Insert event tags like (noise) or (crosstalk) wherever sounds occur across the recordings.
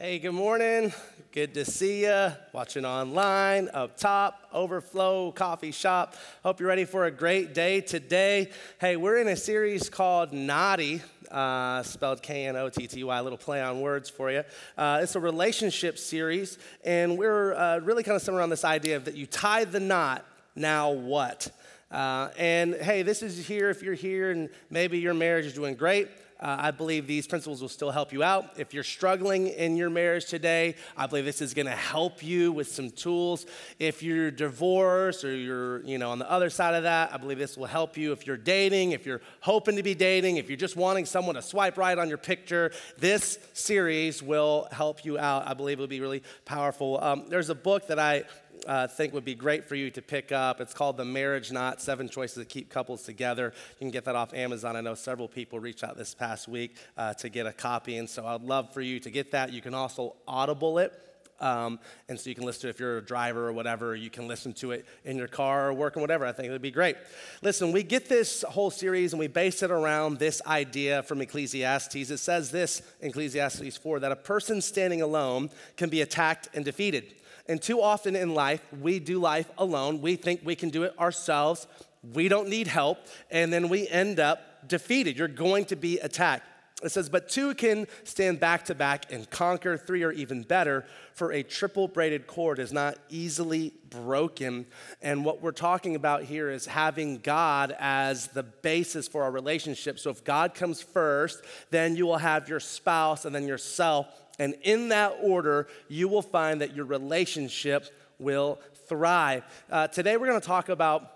Hey, good morning. Good to see you. Watching online, up top, Overflow Coffee Shop. Hope you're ready for a great day today. Hey, we're in a series called Knotty, uh, spelled K N O T T Y, a little play on words for you. Uh, it's a relationship series, and we're uh, really kind of centered around this idea of that you tie the knot, now what? Uh, and hey, this is here if you're here and maybe your marriage is doing great uh, I believe these principles will still help you out. If you're struggling in your marriage today, I believe this is going to help you with some tools. If you're divorced or you're, you know, on the other side of that, I believe this will help you. If you're dating, if you're hoping to be dating, if you're just wanting someone to swipe right on your picture, this series will help you out. I believe it'll be really powerful. Um, there's a book that I uh, think would be great for you to pick up. It's called The Marriage Knot Seven Choices to Keep Couples Together. You can get that off Amazon. I know several people reached out this past week uh, to get a copy, and so I'd love for you to get that. You can also audible it. Um, and so you can listen to it if you're a driver or whatever. You can listen to it in your car or working, whatever. I think it would be great. Listen, we get this whole series and we base it around this idea from Ecclesiastes. It says this in Ecclesiastes 4 that a person standing alone can be attacked and defeated. And too often in life, we do life alone. We think we can do it ourselves. We don't need help. And then we end up defeated. You're going to be attacked. It says, but two can stand back to back and conquer, three are even better, for a triple braided cord is not easily broken. And what we're talking about here is having God as the basis for our relationship. So if God comes first, then you will have your spouse and then yourself and in that order, you will find that your relationship will thrive. Uh, today, we're going to talk about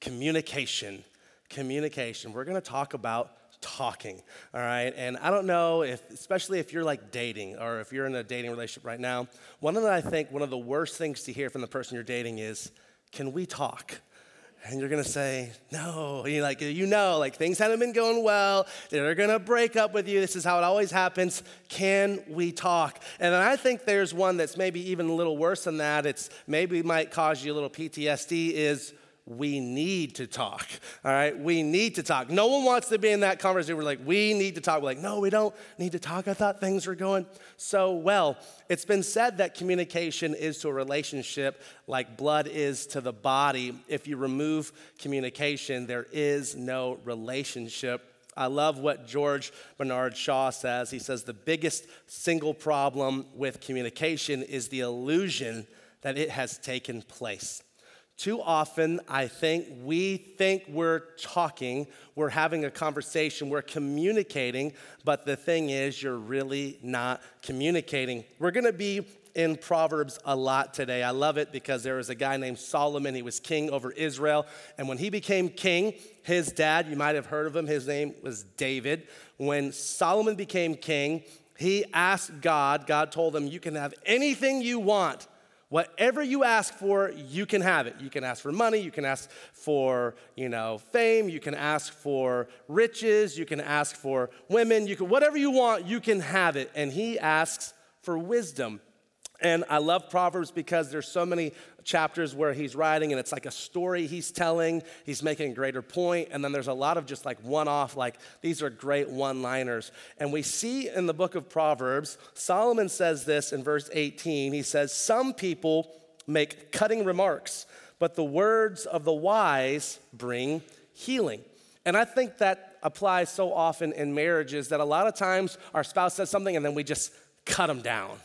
communication. Communication. We're going to talk about talking, all right? And I don't know if, especially if you're like dating or if you're in a dating relationship right now, one of the, I think, one of the worst things to hear from the person you're dating is, can we talk? And you're gonna say no you like you know like things haven't been going well. They're gonna break up with you. This is how it always happens. Can we talk? And i think there's one that's maybe even a little worse than that. It's maybe might cause you a little ptsd is we need to talk. All right, we need to talk. No one wants to be in that conversation. We're like, we need to talk. We're like, no, we don't need to talk. I thought things were going so well. It's been said that communication is to a relationship like blood is to the body. If you remove communication, there is no relationship. I love what George Bernard Shaw says. He says the biggest single problem with communication is the illusion that it has taken place. Too often, I think we think we're talking, we're having a conversation, we're communicating, but the thing is, you're really not communicating. We're gonna be in Proverbs a lot today. I love it because there was a guy named Solomon. He was king over Israel. And when he became king, his dad, you might have heard of him, his name was David. When Solomon became king, he asked God, God told him, You can have anything you want Whatever you ask for, you can have it. You can ask for money, you can ask for, you know, fame, you can ask for riches, you can ask for women, you can whatever you want, you can have it. And he asks for wisdom. And I love Proverbs because there's so many chapters where he's writing and it's like a story he's telling, he's making a greater point, and then there's a lot of just like one off, like these are great one liners. And we see in the book of Proverbs, Solomon says this in verse 18. He says, Some people make cutting remarks, but the words of the wise bring healing. And I think that applies so often in marriages that a lot of times our spouse says something and then we just cut them down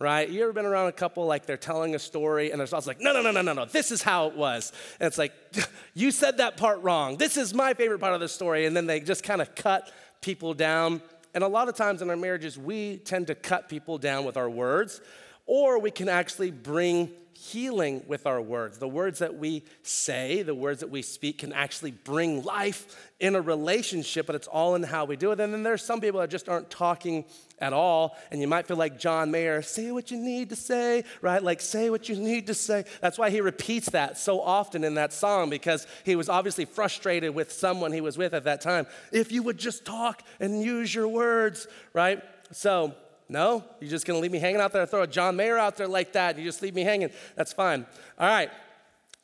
right? You ever been around a couple like they're telling a story and there's also like, no, no, no, no, no, no, this is how it was. And it's like, (laughs) you said that part wrong. This is my favorite part of the story. And then they just kind of cut people down. And a lot of times in our marriages, we tend to cut people down with our words, or we can actually bring healing with our words. The words that we say, the words that we speak can actually bring life in a relationship, but it's all in how we do it. And then there's some people that just aren't talking at all, and you might feel like John Mayer, say what you need to say, right? Like, say what you need to say. That's why he repeats that so often in that song, because he was obviously frustrated with someone he was with at that time. If you would just talk and use your words, right? So, no? You're just gonna leave me hanging out there? Throw a John Mayer out there like that, and you just leave me hanging. That's fine. All right.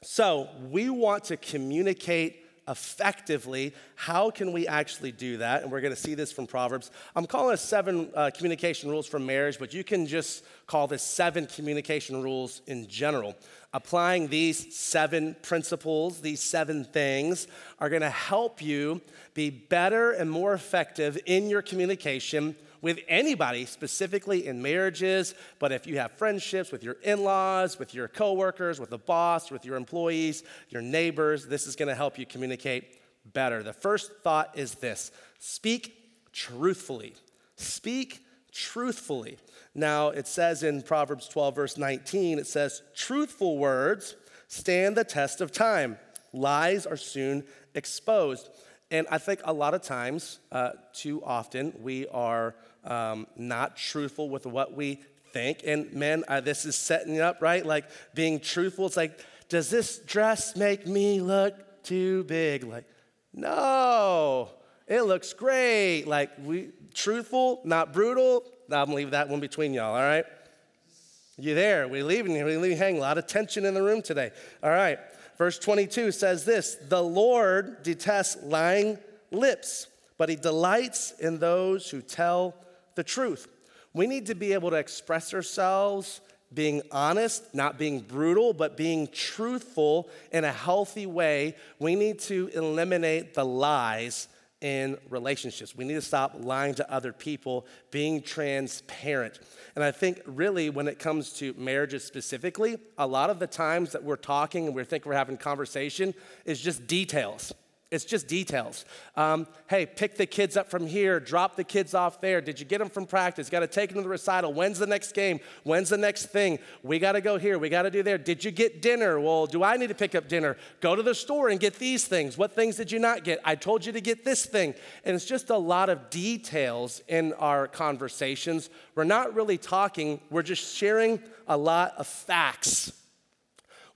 So, we want to communicate effectively. How can we actually do that? And we're going to see this from Proverbs. I'm calling it seven uh, communication rules for marriage, but you can just call this seven communication rules in general. Applying these seven principles, these seven things, are going to help you be better and more effective in your communication with anybody, specifically in marriages, but if you have friendships with your in laws, with your coworkers, with the boss, with your employees, your neighbors, this is gonna help you communicate better. The first thought is this speak truthfully. Speak truthfully. Now, it says in Proverbs 12, verse 19, it says, Truthful words stand the test of time, lies are soon exposed. And I think a lot of times, uh, too often, we are um, not truthful with what we think. And men, uh, this is setting up, right? Like being truthful. It's like, does this dress make me look too big? Like, no, it looks great. Like, we truthful, not brutal. I'm gonna leave that one between y'all, all right? You there? We're leaving, you. We're leaving hanging. A lot of tension in the room today. All right. Verse 22 says this The Lord detests lying lips, but he delights in those who tell the truth. We need to be able to express ourselves being honest, not being brutal, but being truthful in a healthy way. We need to eliminate the lies in relationships. We need to stop lying to other people, being transparent. And I think, really, when it comes to marriages specifically, a lot of the times that we're talking and we think we're having conversation is just details. It's just details. Um, hey, pick the kids up from here, drop the kids off there. Did you get them from practice? Got to take them to the recital. When's the next game? When's the next thing? We got to go here. We got to do there. Did you get dinner? Well, do I need to pick up dinner? Go to the store and get these things. What things did you not get? I told you to get this thing. And it's just a lot of details in our conversations. We're not really talking, we're just sharing a lot of facts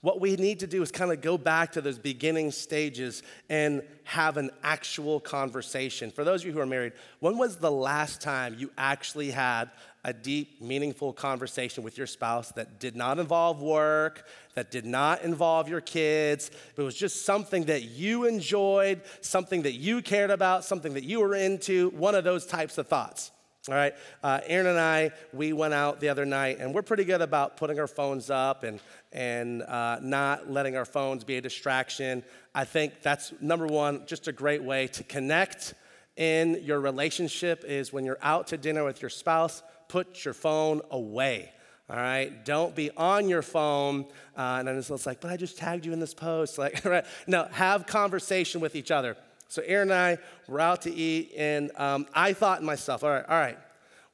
what we need to do is kind of go back to those beginning stages and have an actual conversation. For those of you who are married, when was the last time you actually had a deep, meaningful conversation with your spouse that did not involve work, that did not involve your kids, but was just something that you enjoyed, something that you cared about, something that you were into, one of those types of thoughts? All right, uh, Erin and I, we went out the other night, and we're pretty good about putting our phones up and and uh, not letting our phones be a distraction. I think that's number one, just a great way to connect in your relationship is when you're out to dinner with your spouse, put your phone away. All right, don't be on your phone. Uh, and then it's like, but I just tagged you in this post. (laughs) Like, right? No, have conversation with each other. So Erin and I were out to eat, and um, I thought to myself, all right, all right,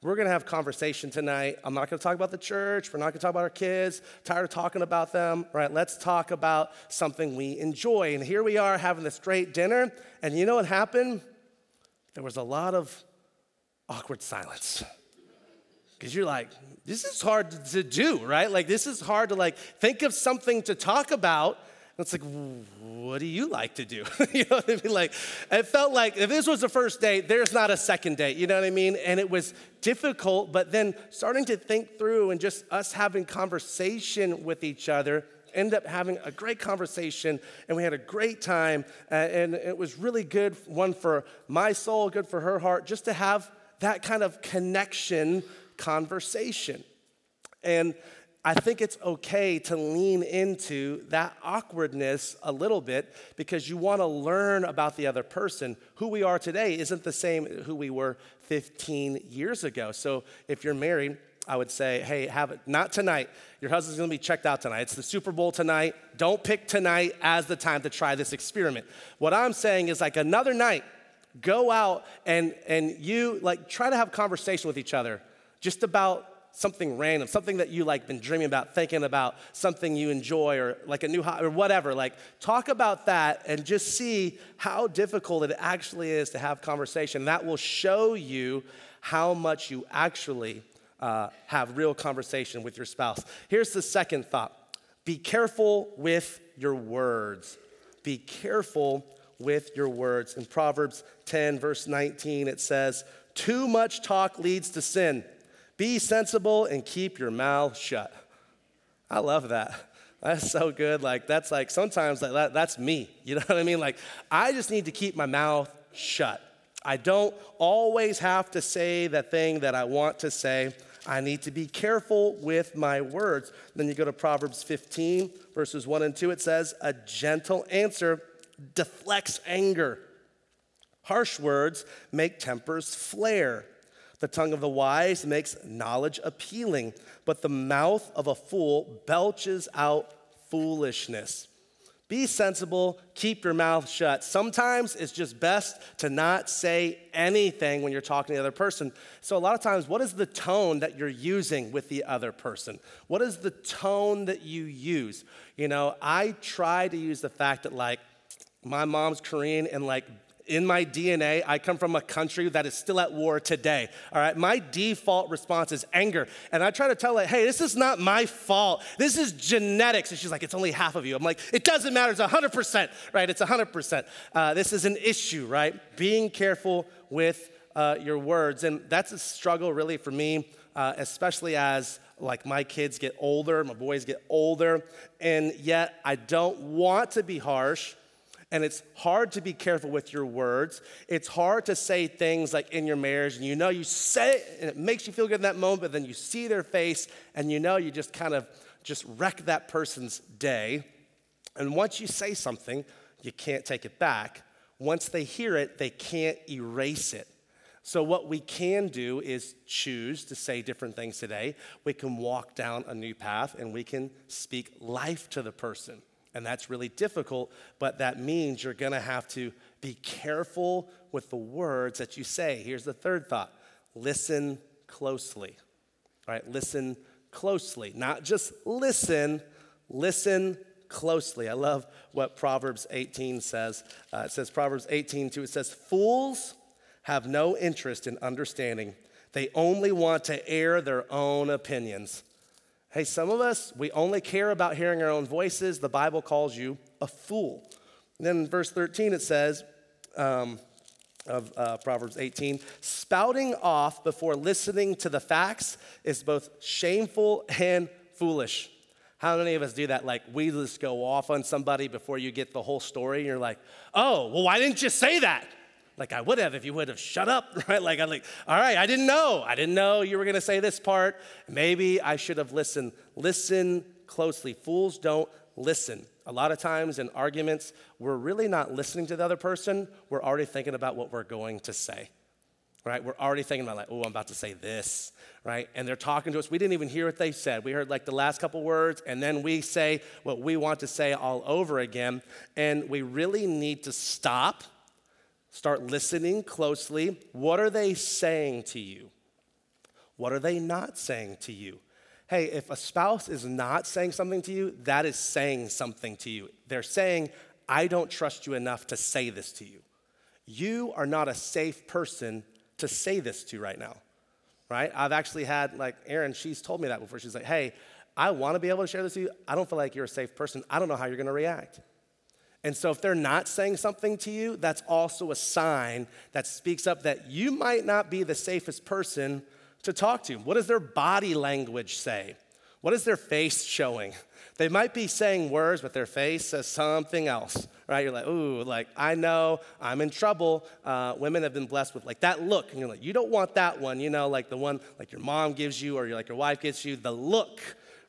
we're going to have conversation tonight. I'm not going to talk about the church. We're not going to talk about our kids. Tired of talking about them. Right? Let's talk about something we enjoy. And here we are having this great dinner. And you know what happened? There was a lot of awkward silence. Because you're like, this is hard to do, right? Like, this is hard to like think of something to talk about it's like, what do you like to do? (laughs) you know what I mean? Like, it felt like if this was the first date, there's not a second date. You know what I mean? And it was difficult, but then starting to think through and just us having conversation with each other ended up having a great conversation and we had a great time uh, and it was really good one for my soul good for her heart just to have that kind of connection conversation and I think it's okay to lean into that awkwardness a little bit because you want to learn about the other person. Who we are today isn't the same who we were 15 years ago. So if you're married, I would say, hey, have it not tonight. Your husband's gonna be checked out tonight. It's the Super Bowl tonight. Don't pick tonight as the time to try this experiment. What I'm saying is like another night, go out and and you like try to have conversation with each other just about something random, something that you like been dreaming about, thinking about, something you enjoy or like a new hobby or whatever. Like talk about that and just see how difficult it actually is to have conversation. That will show you how much you actually uh, have real conversation with your spouse. Here's the second thought. Be careful with your words. Be careful with your words. In Proverbs 10, verse 19, it says, Too much talk leads to sin be sensible and keep your mouth shut. I love that. That's so good. Like, that's like, sometimes that, that, that's me. You know (laughs) what I mean? Like, I just need to keep my mouth shut. I don't always have to say the thing that I want to say. I need to be careful with my words. Then you go to Proverbs 15, verses 1 and 2. It says, A gentle answer deflects anger. Harsh words make tempers flare. The tongue of the wise makes knowledge appealing, but the mouth of a fool belches out foolishness. Be sensible, keep your mouth shut. Sometimes it's just best to not say anything when you're talking to the other person. So, a lot of times, what is the tone that you're using with the other person? What is the tone that you use? You know, I try to use the fact that, like, my mom's Korean and, like, in my DNA, I come from a country that is still at war today. All right, my default response is anger. And I try to tell her, hey, this is not my fault. This is genetics. And she's like, it's only half of you. I'm like, it doesn't matter. It's 100%, right? It's 100%. Uh, this is an issue, right? Being careful with uh, your words. And that's a struggle really for me, uh, especially as like my kids get older, my boys get older, and yet I don't want to be harsh and it's hard to be careful with your words. It's hard to say things like in your marriage, and you know you say it, and it makes you feel good in that moment, but then you see their face, and you know you just kind of just wreck that person's day. And once you say something, you can't take it back. Once they hear it, they can't erase it. So, what we can do is choose to say different things today. We can walk down a new path and we can speak life to the person. And that's really difficult, but that means you're gonna have to be careful with the words that you say. Here's the third thought listen closely. All right, listen closely. Not just listen, listen closely. I love what Proverbs 18 says. Uh, it says, Proverbs 18, 2, it says, Fools have no interest in understanding, they only want to air their own opinions. Hey, some of us, we only care about hearing our own voices. The Bible calls you a fool. And then in verse 13, it says, um, of uh, Proverbs 18, spouting off before listening to the facts is both shameful and foolish. How many of us do that? Like, we just go off on somebody before you get the whole story, and you're like, oh, well, why didn't you say that? Like I would have if you would have shut up, (laughs) right? Like I'm like, all right, I didn't know. I didn't know you were gonna say this part. Maybe I should have listened. Listen closely. Fools don't listen. A lot of times in arguments, we're really not listening to the other person. We're already thinking about what we're going to say. Right? We're already thinking about like, oh, I'm about to say this, right? And they're talking to us. We didn't even hear what they said. We heard like the last couple words, and then we say what we want to say all over again. And we really need to stop Start listening closely. What are they saying to you? What are they not saying to you? Hey, if a spouse is not saying something to you, that is saying something to you. They're saying, I don't trust you enough to say this to you. You are not a safe person to say this to right now, right? I've actually had, like, Erin, she's told me that before. She's like, hey, I want to be able to share this with you. I don't feel like you're a safe person. I don't know how you're to react. And so, if they're not saying something to you, that's also a sign that speaks up that you might not be the safest person to talk to. What does their body language say? What is their face showing? (laughs) They might be saying words, but their face says something else, right? You're like, ooh, like, I know I'm in trouble. Uh, women have been blessed with like that look. And you're like, you don't want that one, you know, like the one like your mom gives you or like your wife gives you, the look,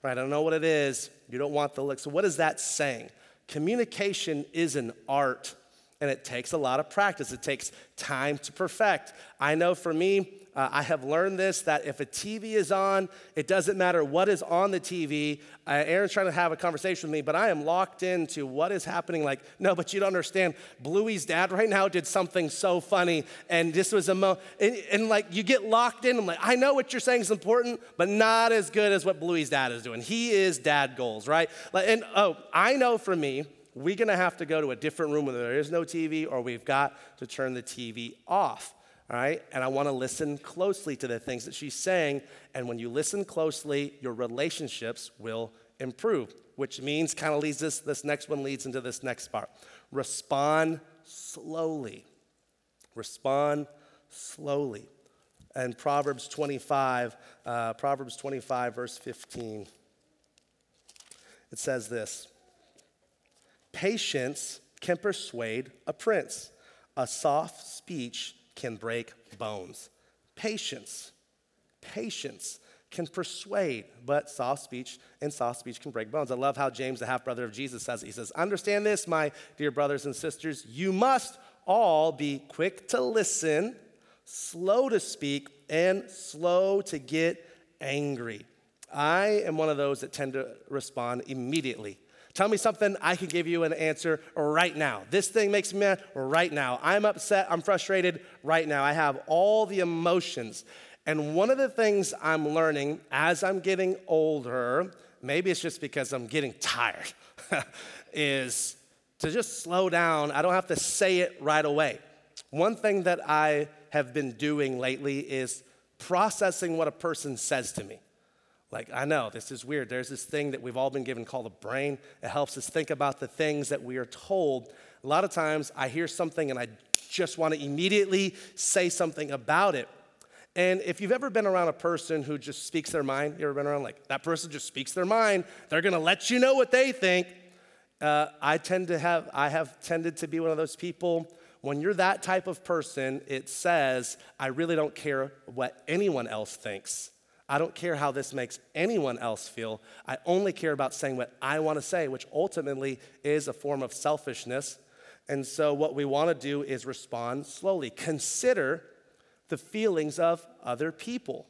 right? I don't know what it is. You don't want the look. So, what is that saying? Communication is an art and it takes a lot of practice. It takes time to perfect. I know for me, uh, I have learned this that if a TV is on, it doesn't matter what is on the TV. Uh, Erin's trying to have a conversation with me, but I am locked into what is happening. Like, no, but you don't understand. Bluey's dad right now did something so funny, and this was a mo. And, and like, you get locked in. I'm like, I know what you're saying is important, but not as good as what Bluey's dad is doing. He is dad goals, right? Like, and oh, I know for me, we're gonna have to go to a different room where there is no TV, or we've got to turn the TV off all right? And I want to listen closely to the things that she's saying. And when you listen closely, your relationships will improve, which means kind of leads this, this next one leads into this next part. Respond slowly. Respond slowly. And Proverbs 25, uh, Proverbs 25, verse 15. It says this Patience can persuade a prince, a soft speech can break bones. Patience, patience can persuade, but soft speech and soft speech can break bones. I love how James, the half brother of Jesus, says it. He says, Understand this, my dear brothers and sisters. You must all be quick to listen, slow to speak, and slow to get angry. I am one of those that tend to respond immediately. Tell me something, I can give you an answer right now. This thing makes me mad right now. I'm upset, I'm frustrated right now. I have all the emotions. And one of the things I'm learning as I'm getting older, maybe it's just because I'm getting tired, (laughs) is to just slow down. I don't have to say it right away. One thing that I have been doing lately is processing what a person says to me. Like, I know this is weird. There's this thing that we've all been given called a brain. It helps us think about the things that we are told. A lot of times I hear something and I just want to immediately say something about it. And if you've ever been around a person who just speaks their mind, you ever been around like that person just speaks their mind, they're gonna let you know what they think. Uh, I tend to have, I have tended to be one of those people. When you're that type of person, it says, I really don't care what anyone else thinks. I don't care how this makes anyone else feel. I only care about saying what I want to say, which ultimately is a form of selfishness. And so, what we want to do is respond slowly. Consider the feelings of other people.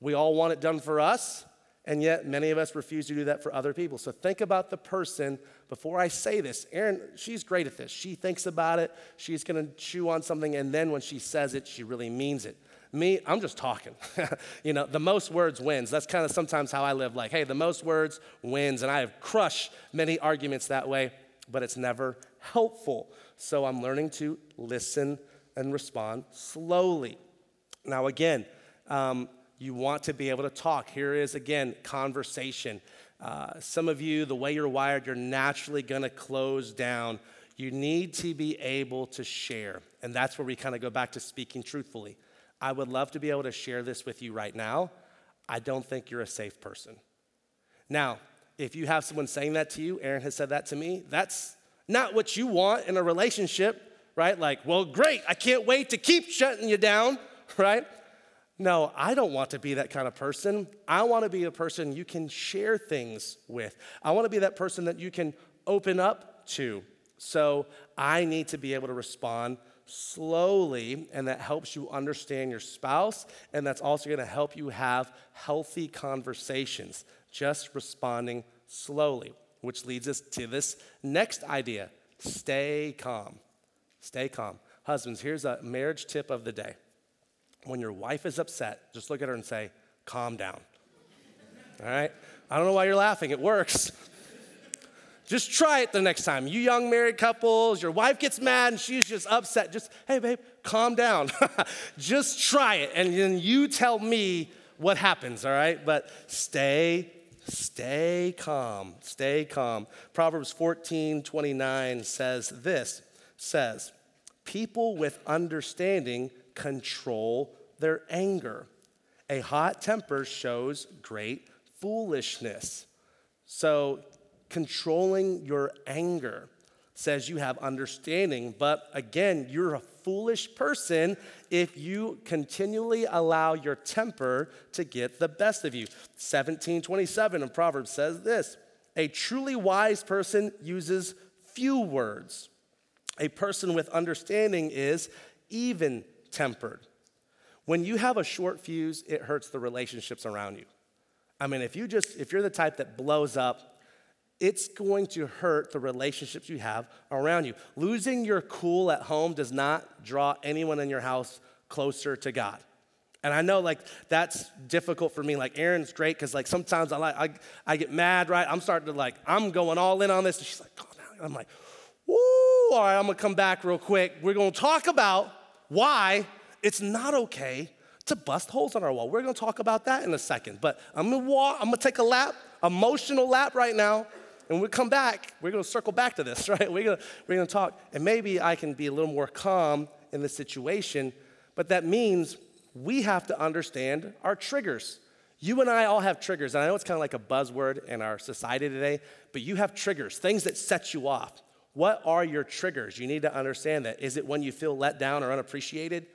We all want it done for us, and yet many of us refuse to do that for other people. So think about the person before I say this. Erin, she's great at this. She thinks about it, she's gonna chew on something, and then when she says it, she really means it. Me, I'm just talking. (laughs) you know, the most words wins. That's kind of sometimes how I live. Like, hey, the most words wins, and I have crushed many arguments that way, but it's never helpful. So I'm learning to listen and respond slowly. Now, again, um, you want to be able to talk. Here is, again, conversation. Uh, some of you, the way you're wired, you're naturally going to close down. You need to be able to share. And that's where we kind of go back to speaking truthfully. I would love to be able to share this with you right now. I don't think you're a safe person. Now, if you have someone saying that to you, Erin has said that to me, that's not what you want in a relationship, right? Like, well, great, I can't wait to keep shutting you down (laughs) right? No, I don't want to be that kind of person. I want to be a person you can share things with. I want to be that person that you can open up to. So I need to be able to respond slowly, and that helps you understand your spouse, and that's also going to help you have healthy conversations, just responding slowly, which leads us to this next idea stay calm. Stay calm. Husbands, here's a marriage tip of the day when your wife is upset, just look at her and say, calm down. All right? I don't know why you're laughing, it works. Just try it the next time. You young married couples, your wife gets mad and she's just upset. Just, hey, babe, calm down. (laughs) just try it, and then you tell me what happens, all right? But stay, stay calm. Stay calm. Proverbs 14 29 says this says, People with understanding control their anger. A hot temper shows great foolishness. So, controlling your anger says you have understanding, but again, you're a foolish person if you continually allow your temper to get the best of you. 1727 in Proverbs says this A truly wise person uses few words. A person with understanding is even tempered. When you have a short fuse, it hurts the relationships around you. I mean, if you just if you're the type that blows up, it's going to hurt the relationships you have around you. Losing your cool at home does not draw anyone in your house closer to God. And I know like that's difficult for me. Like Erin's great because like sometimes I like I, I get mad, right? I'm starting to like, I'm going all in on this. And she's like, down. And I'm like, woo, all right, I'm gonna come back real quick. We're gonna talk about why it's not okay to bust holes on our wall. We're gonna talk about that in a second. But I'm gonna walk, I'm gonna take a lap, emotional lap right now, and we'll come back. We're gonna circle back to this, (laughs) right? We're gonna, we're gonna talk, and maybe I can be a little more calm in the situation, but that means we have to understand our triggers. You and I all have triggers, and I know it's kind of like a buzzword in our society today, but you have triggers, things that set you off. What are your triggers? You need to understand that. Is it when you feel let down or unappreciated?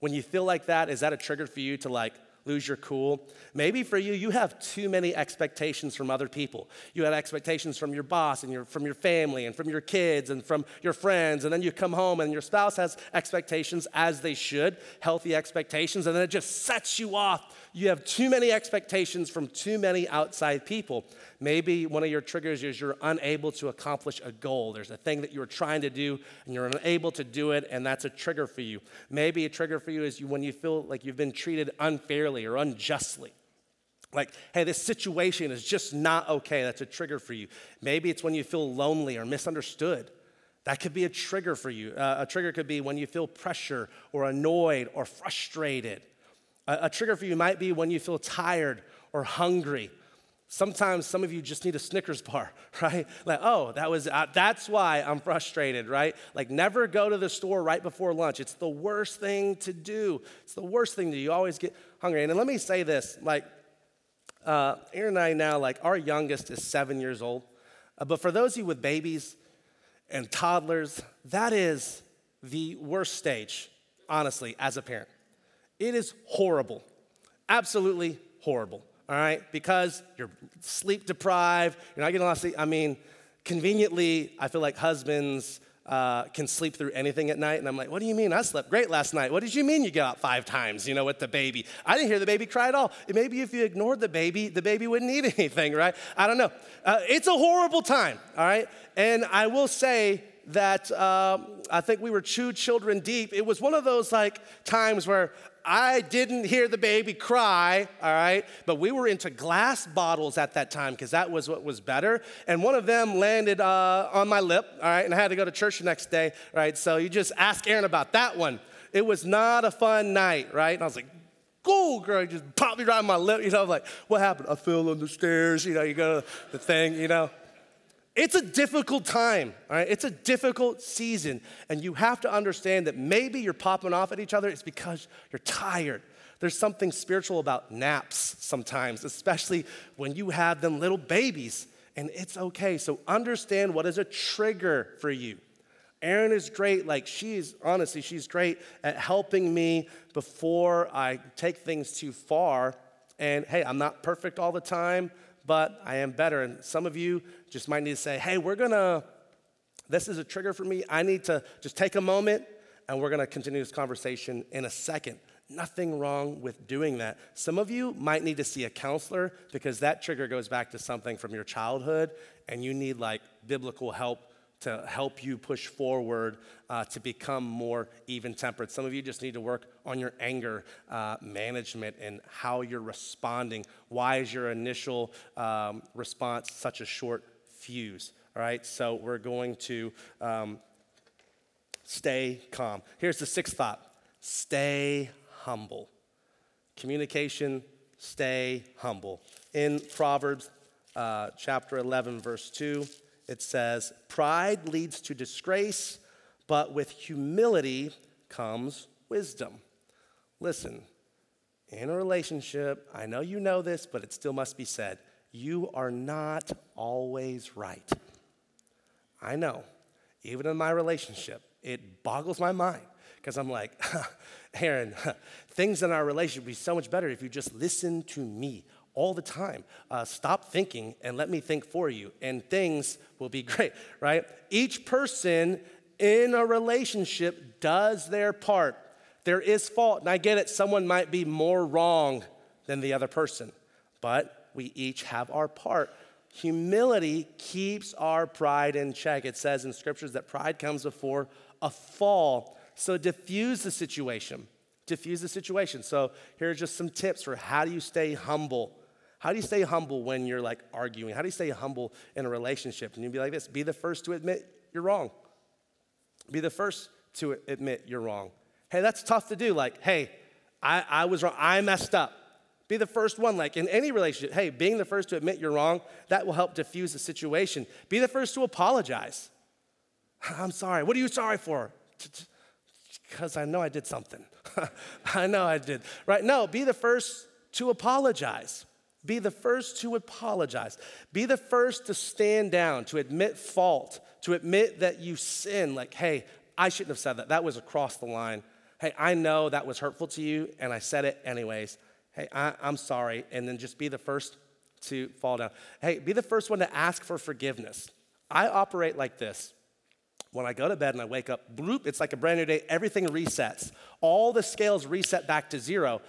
When you feel like that, is that a trigger for you to like lose your cool. Maybe for you, you have too many expectations from other people. You had expectations from your boss and your, from your family and from your kids and from your friends, and then you come home and your spouse has expectations as they should, healthy expectations, and then it just sets you off. You have too many expectations from too many outside people. Maybe one of your triggers is you're unable to accomplish a goal. There's a thing that you were trying to do and you're unable to do it, and that's a trigger for you. Maybe a trigger for you is you, when you feel like you've been treated unfairly or unjustly. Like, hey, this situation is just not okay. That's a trigger for you. Maybe it's when you feel lonely or misunderstood. That could be a trigger for you. Uh, a trigger could be when you feel pressure or annoyed or frustrated. A, a trigger for you might be when you feel tired or hungry Sometimes some of you just need a Snickers bar, (laughs) right? Like, oh, that was uh, that's why I'm frustrated, right? Like never go to the store right before lunch. It's the worst thing to do. It's the worst thing do. You always get hungry. And let me say this, like uh, Erin and I now, like our youngest is seven years old. Uh, but for those of you with babies and toddlers, that is the worst stage, honestly, as a parent. It is horrible, absolutely horrible all right? Because you're sleep deprived, you're not getting a lot of sleep. I mean, conveniently, I feel like husbands uh, can sleep through anything at night. And I'm like, what do you mean? I slept great last night. What did you mean you got out five times, you know, with the baby? I didn't hear the baby cry at all. Maybe if you ignored the baby, the baby wouldn't need (laughs) anything, right? I don't know. Uh, it's a horrible time, all right? And I will say, that um, I think we were two children deep. It was one of those like times where I didn't hear the baby cry, all right? But we were into glass bottles at that time because that was what was better. And one of them landed uh, on my lip, all right? And I had to go to church the next day, right? So you just ask Erin about that one. It was not a fun night, right? And I was like, Go, girl, you just popped me right on my lip. You know, I'm like, what happened? I fell on the stairs. You know, you go to the thing, you know. It's a difficult time, all right? It's a difficult season, and you have to understand that maybe you're popping off at each other. It's because you're tired. There's something spiritual about naps sometimes, especially when you have them little babies, and it's okay. So understand what is a trigger for you. Erin is great, like she's honestly, she's great at helping me before I take things too far. And hey, I'm not perfect all the time but I am better. And some of you just might need to say, hey, we're gonna, this is a trigger for me. I need to just take a moment and we're gonna continue this conversation in a second. Nothing wrong with doing that. Some of you might need to see a counselor because that trigger goes back to something from your childhood and you need like biblical help to help you push forward uh, to become more even tempered. Some of you just need to work on your anger uh, management and how you're responding. Why is your initial um, response such a short fuse? All right, so we're going to um, stay calm. Here's the sixth thought stay humble. Communication, stay humble. In Proverbs uh, chapter 11, verse 2, it says, Pride leads to disgrace, but with humility comes wisdom. Listen, in a relationship, I know you know this, but it still must be said you are not always right. I know, even in my relationship, it boggles my mind because I'm like, (laughs) Erin, (laughs) things in our relationship would be so much better if you just listen to me all the time. Uh, stop thinking and let me think for you, and things will be (laughs) great, right? Each person in a relationship does their part. There is fault, and I get it, someone might be more wrong than the other person, but we each have our part. Humility keeps our pride in check. It says in scriptures that pride comes before a fall. So diffuse the situation. Diffuse the situation. So here are just some tips for how do you stay humble how do you stay humble when you're like arguing? How do you stay humble in a relationship? And you'd be like this be the first to admit you're wrong. Be the first to admit you're wrong. Hey, that's tough to do. Like, hey, I, I was wrong. I messed up. Be the first one. Like in any relationship, hey, being the first to admit you're wrong, that will help diffuse the situation. Be the first to apologize. (sighs) I'm sorry. What are you sorry for? Because I know I did something. (laughs) I know I did. Right? No, be the first to apologize. Be the first to apologize. Be the first to stand down, to admit fault, to admit that you sin. Like, hey, I shouldn't have said that. That was across the line. Hey, I know that was hurtful to you, and I said it anyways. Hey, I, am sorry. And then just be the first to fall down. Hey, be the first one to ask for forgiveness. I operate like this. When I go to bed and I wake up, bloop, it's like a brand new day. Everything resets. All the scales reset back to zero.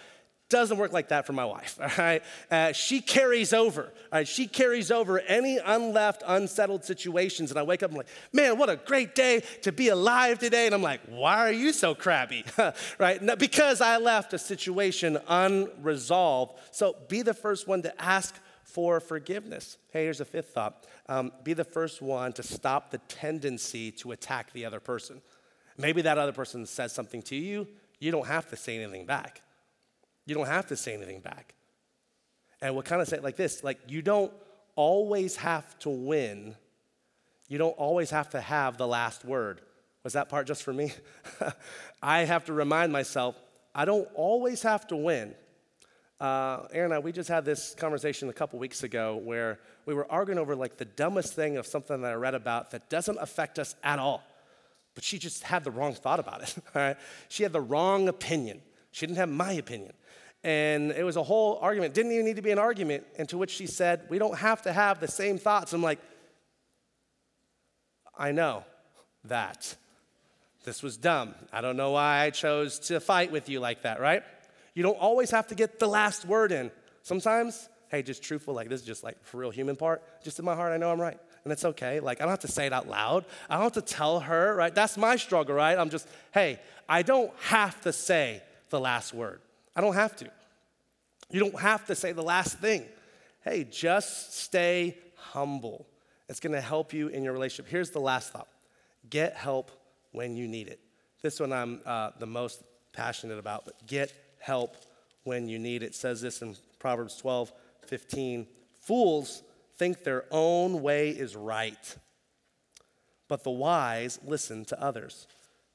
Doesn't work like that for my wife, (laughs) all right? Uh, she carries over, all right? She carries over any unleft, unsettled situations. And I wake up and I'm like, man, what a great day to be alive today. And I'm like, why are you so crabby, (laughs) right? Because I left a situation unresolved. So be the first one to ask for forgiveness. Hey, here's a fifth thought um, be the first one to stop the tendency to attack the other person. Maybe that other person says something to you, you don't have to say anything back. You don't have to say anything back. And we'll kind of say it like this like, you don't always have to win, you don't always have to have the last word. Was that part just for me? (laughs) I have to remind myself, I don't always have to win. Uh, Erin and I, we just had this conversation a couple weeks ago where we were arguing over like the dumbest thing of something that I read about that doesn't affect us at all. But she just had the wrong thought about it. (laughs) All right? She had the wrong opinion. She didn't have my opinion. And it was a whole argument. Didn't even need to be an argument. And to which she said, We don't have to have the same thoughts. I'm like, I know that. This was dumb. I don't know why I chose to fight with you like that, right? You don't always have to get the last word in. Sometimes, hey, just truthful, like this is just like for real human part. Just in my heart, I know I'm right. And it's okay. Like, I don't have to say it out loud. I don't have to tell her, right? That's my struggle, right? I'm just, hey, I don't have to say the last word. I don't have to. You don't have to say the last thing. Hey, just stay humble. It's gonna help you in your relationship. Here's the last thought get help when you need it. This one I'm uh, the most passionate about, but get help when you need it. it says this in Proverbs 12 15. Fools think their own way is right, but the wise listen to others.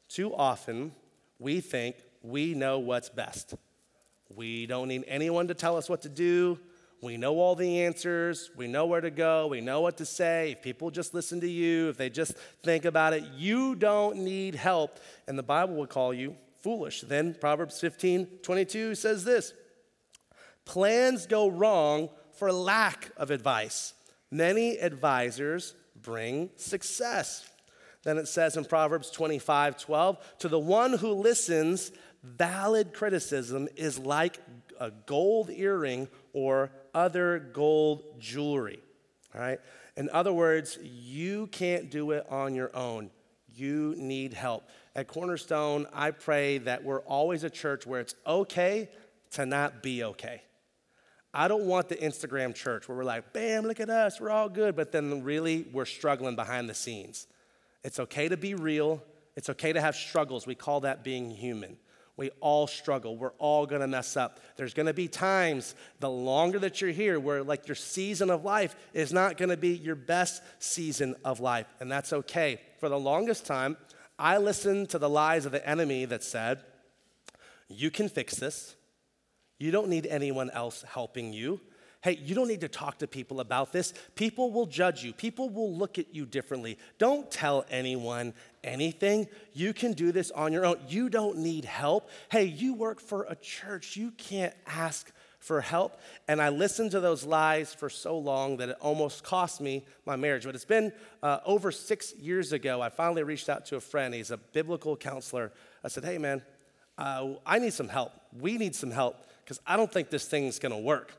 Too often, we think we know what's best. We don't need anyone to tell us what to do. We know all the answers. We know where to go. We know what to say. If people just listen to you, if they just think about it, you don't need help. And the Bible will call you foolish. Then Proverbs 15 22 says this Plans go wrong for lack of advice. Many advisors bring success. Then it says in Proverbs 25 12, to the one who listens, valid criticism is like a gold earring or other gold jewelry. All right? In other words, you can't do it on your own. You need help. At Cornerstone, I pray that we're always a church where it's okay to not be okay. I don't want the Instagram church where we're like, bam, look at us, we're all good, but then really we're struggling behind the scenes. It's okay to be real, it's okay to have struggles. We call that being human. We all struggle. We're all gonna mess up. There's gonna be times, the longer that you're here, where like your season of life is not gonna be your best season of life, and that's okay. For the longest time, I listened to the lies of the enemy that said, You can fix this. You don't need anyone else helping you. Hey, you don't need to talk to people about this. People will judge you, people will look at you differently. Don't tell anyone anything. You can do this on your own. You don't need help. Hey, you work for a church, you can't ask for help. And I listened to those lies for so long that it almost cost me my marriage. But it's been uh, over six years ago, I finally reached out to a friend. He's a biblical counselor. I said, Hey, man, uh, I need some help. We need some help because I don't think this thing's gonna work.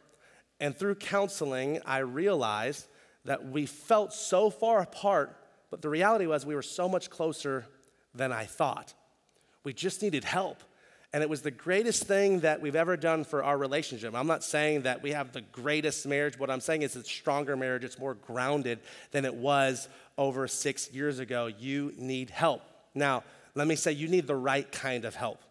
And through counseling, I realized that we felt so far apart, but the reality was we were so much closer than I thought. We just needed help. And it was the greatest thing that we've ever done for our relationship. I'm not saying that we have the greatest marriage. What I'm saying is it's stronger marriage. It's more grounded than it was over six years ago. You need help. Now, let me say you need the right kind of help.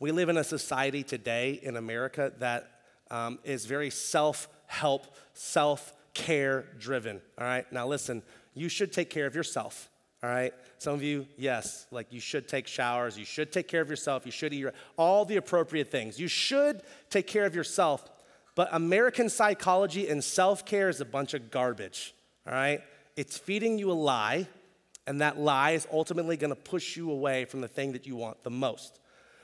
We live in a society today in America that um, is very self help, self care driven. All right, now listen, you should take care of yourself. All right? Some of you, yes, like you should take showers, you should take care of yourself, you should eat your, all the appropriate things. You should take care of yourself. But American psychology and self care is a bunch of garbage. All right? It's feeding you a lie, and that lie is ultimately gonna push you away from the thing that you want the most.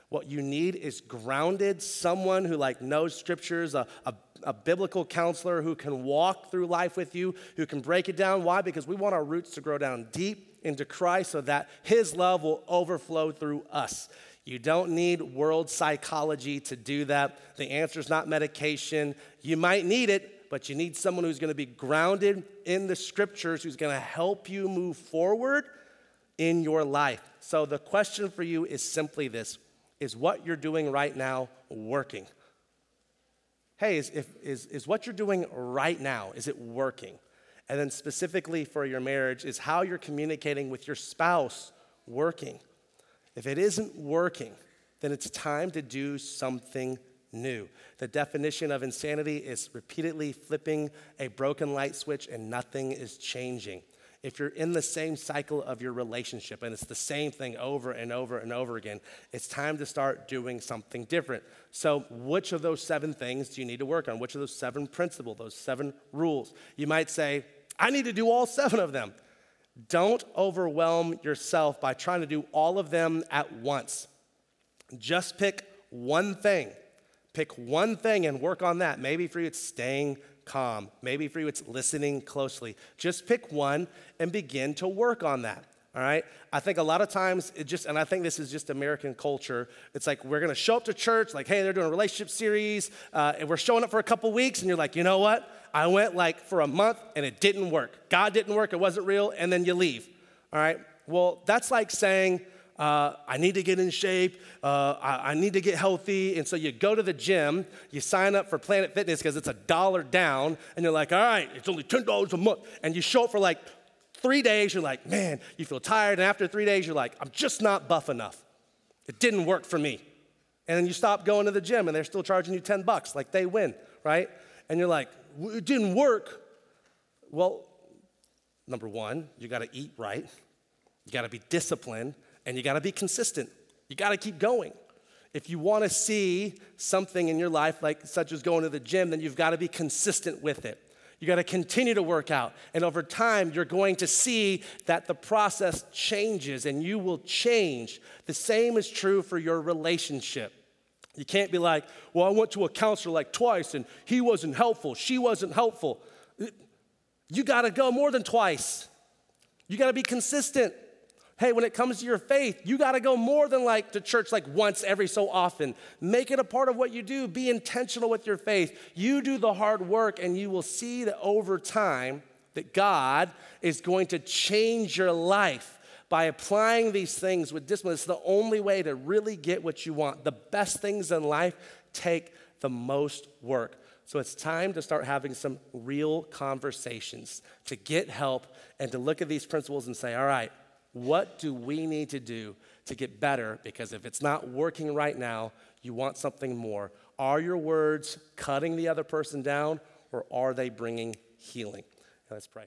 What you need is grounded, someone who like knows scriptures, a, a, a, biblical counselor who can walk through life with you, who can break it down. Why? Because we want our roots to grow down deep into Christ so that his love will overflow through us. You don't need world psychology to do that. The answer is not medication. You might need it, but you need someone who's going to be grounded in the scriptures, who's going to help you move forward in your life. So the question for you is simply this is what you're doing right now working? Hey, is, if, is, is what you're doing right now, is it working? And then specifically for your marriage, is how you're communicating with your spouse working? If it isn't working, then it's time to do something new. The definition of insanity is repeatedly flipping a broken light switch and nothing is changing if you're in the same cycle of your relationship and it's the same thing over and over and over again, it's time to start doing something different. So, which of those seven things do you need to work on? Which of those seven principles, those seven rules? You might say, I need to do all seven of them. Don't overwhelm yourself by trying to do all of them at once. Just pick one thing. Pick one thing and work on that. Maybe for you, it's staying calm. Maybe for you, it's listening closely. Just pick one and begin to work on that. All right? I think a lot of times it just, and I think this is just American culture. It's like we're gonna show up to church, like, hey, they're doing a relationship series, uh, and we're showing up for a couple weeks, and you're like, you know what? I went like for a month and it didn't work. God didn't work, it wasn't real, and then you leave. All right? Well, that's like saying, uh, I need to get in shape, uh, I, I, need to get healthy. And so you go to the gym, you sign up for Planet Fitness because it's a dollar down, and you're like, all right, it's only $10 a month. And you show up for like three days, you're like, man, you feel tired. And after three days, you're like, I'm just not buff enough. It didn't work for me. And then you stop going to the gym and they're still charging you 10 bucks, like they win, right? And you're like, it didn't work. Well, number one, you gotta eat right, you gotta be disciplined, and you got to be consistent. You got to keep going. If you want to see something in your life, like such as going to the gym, then you've got to be consistent with it. You got to continue to work out. And over time, you're going to see that the process changes and you will change. The same is true for your relationship. You can't be like, well, I went to a counselor like twice and he wasn't helpful, she wasn't helpful. You got to go more than twice. You got to be consistent. Hey, when it comes to your faith, you got to go more than like to church like once every so often. Make it a part of what you do. Be intentional with your faith. You do the hard work, and you will see that over time that God is going to change your life by applying these things with discipline. It's the only way to really get what you want. The best things in life take the most work. So it's time to start having some real conversations, to get help, and to look at these principles and say, all right, what do we need to do to get better? Because if it's not working right now, you want something more. Are your words cutting the other person down or are they bringing healing? Let's pray.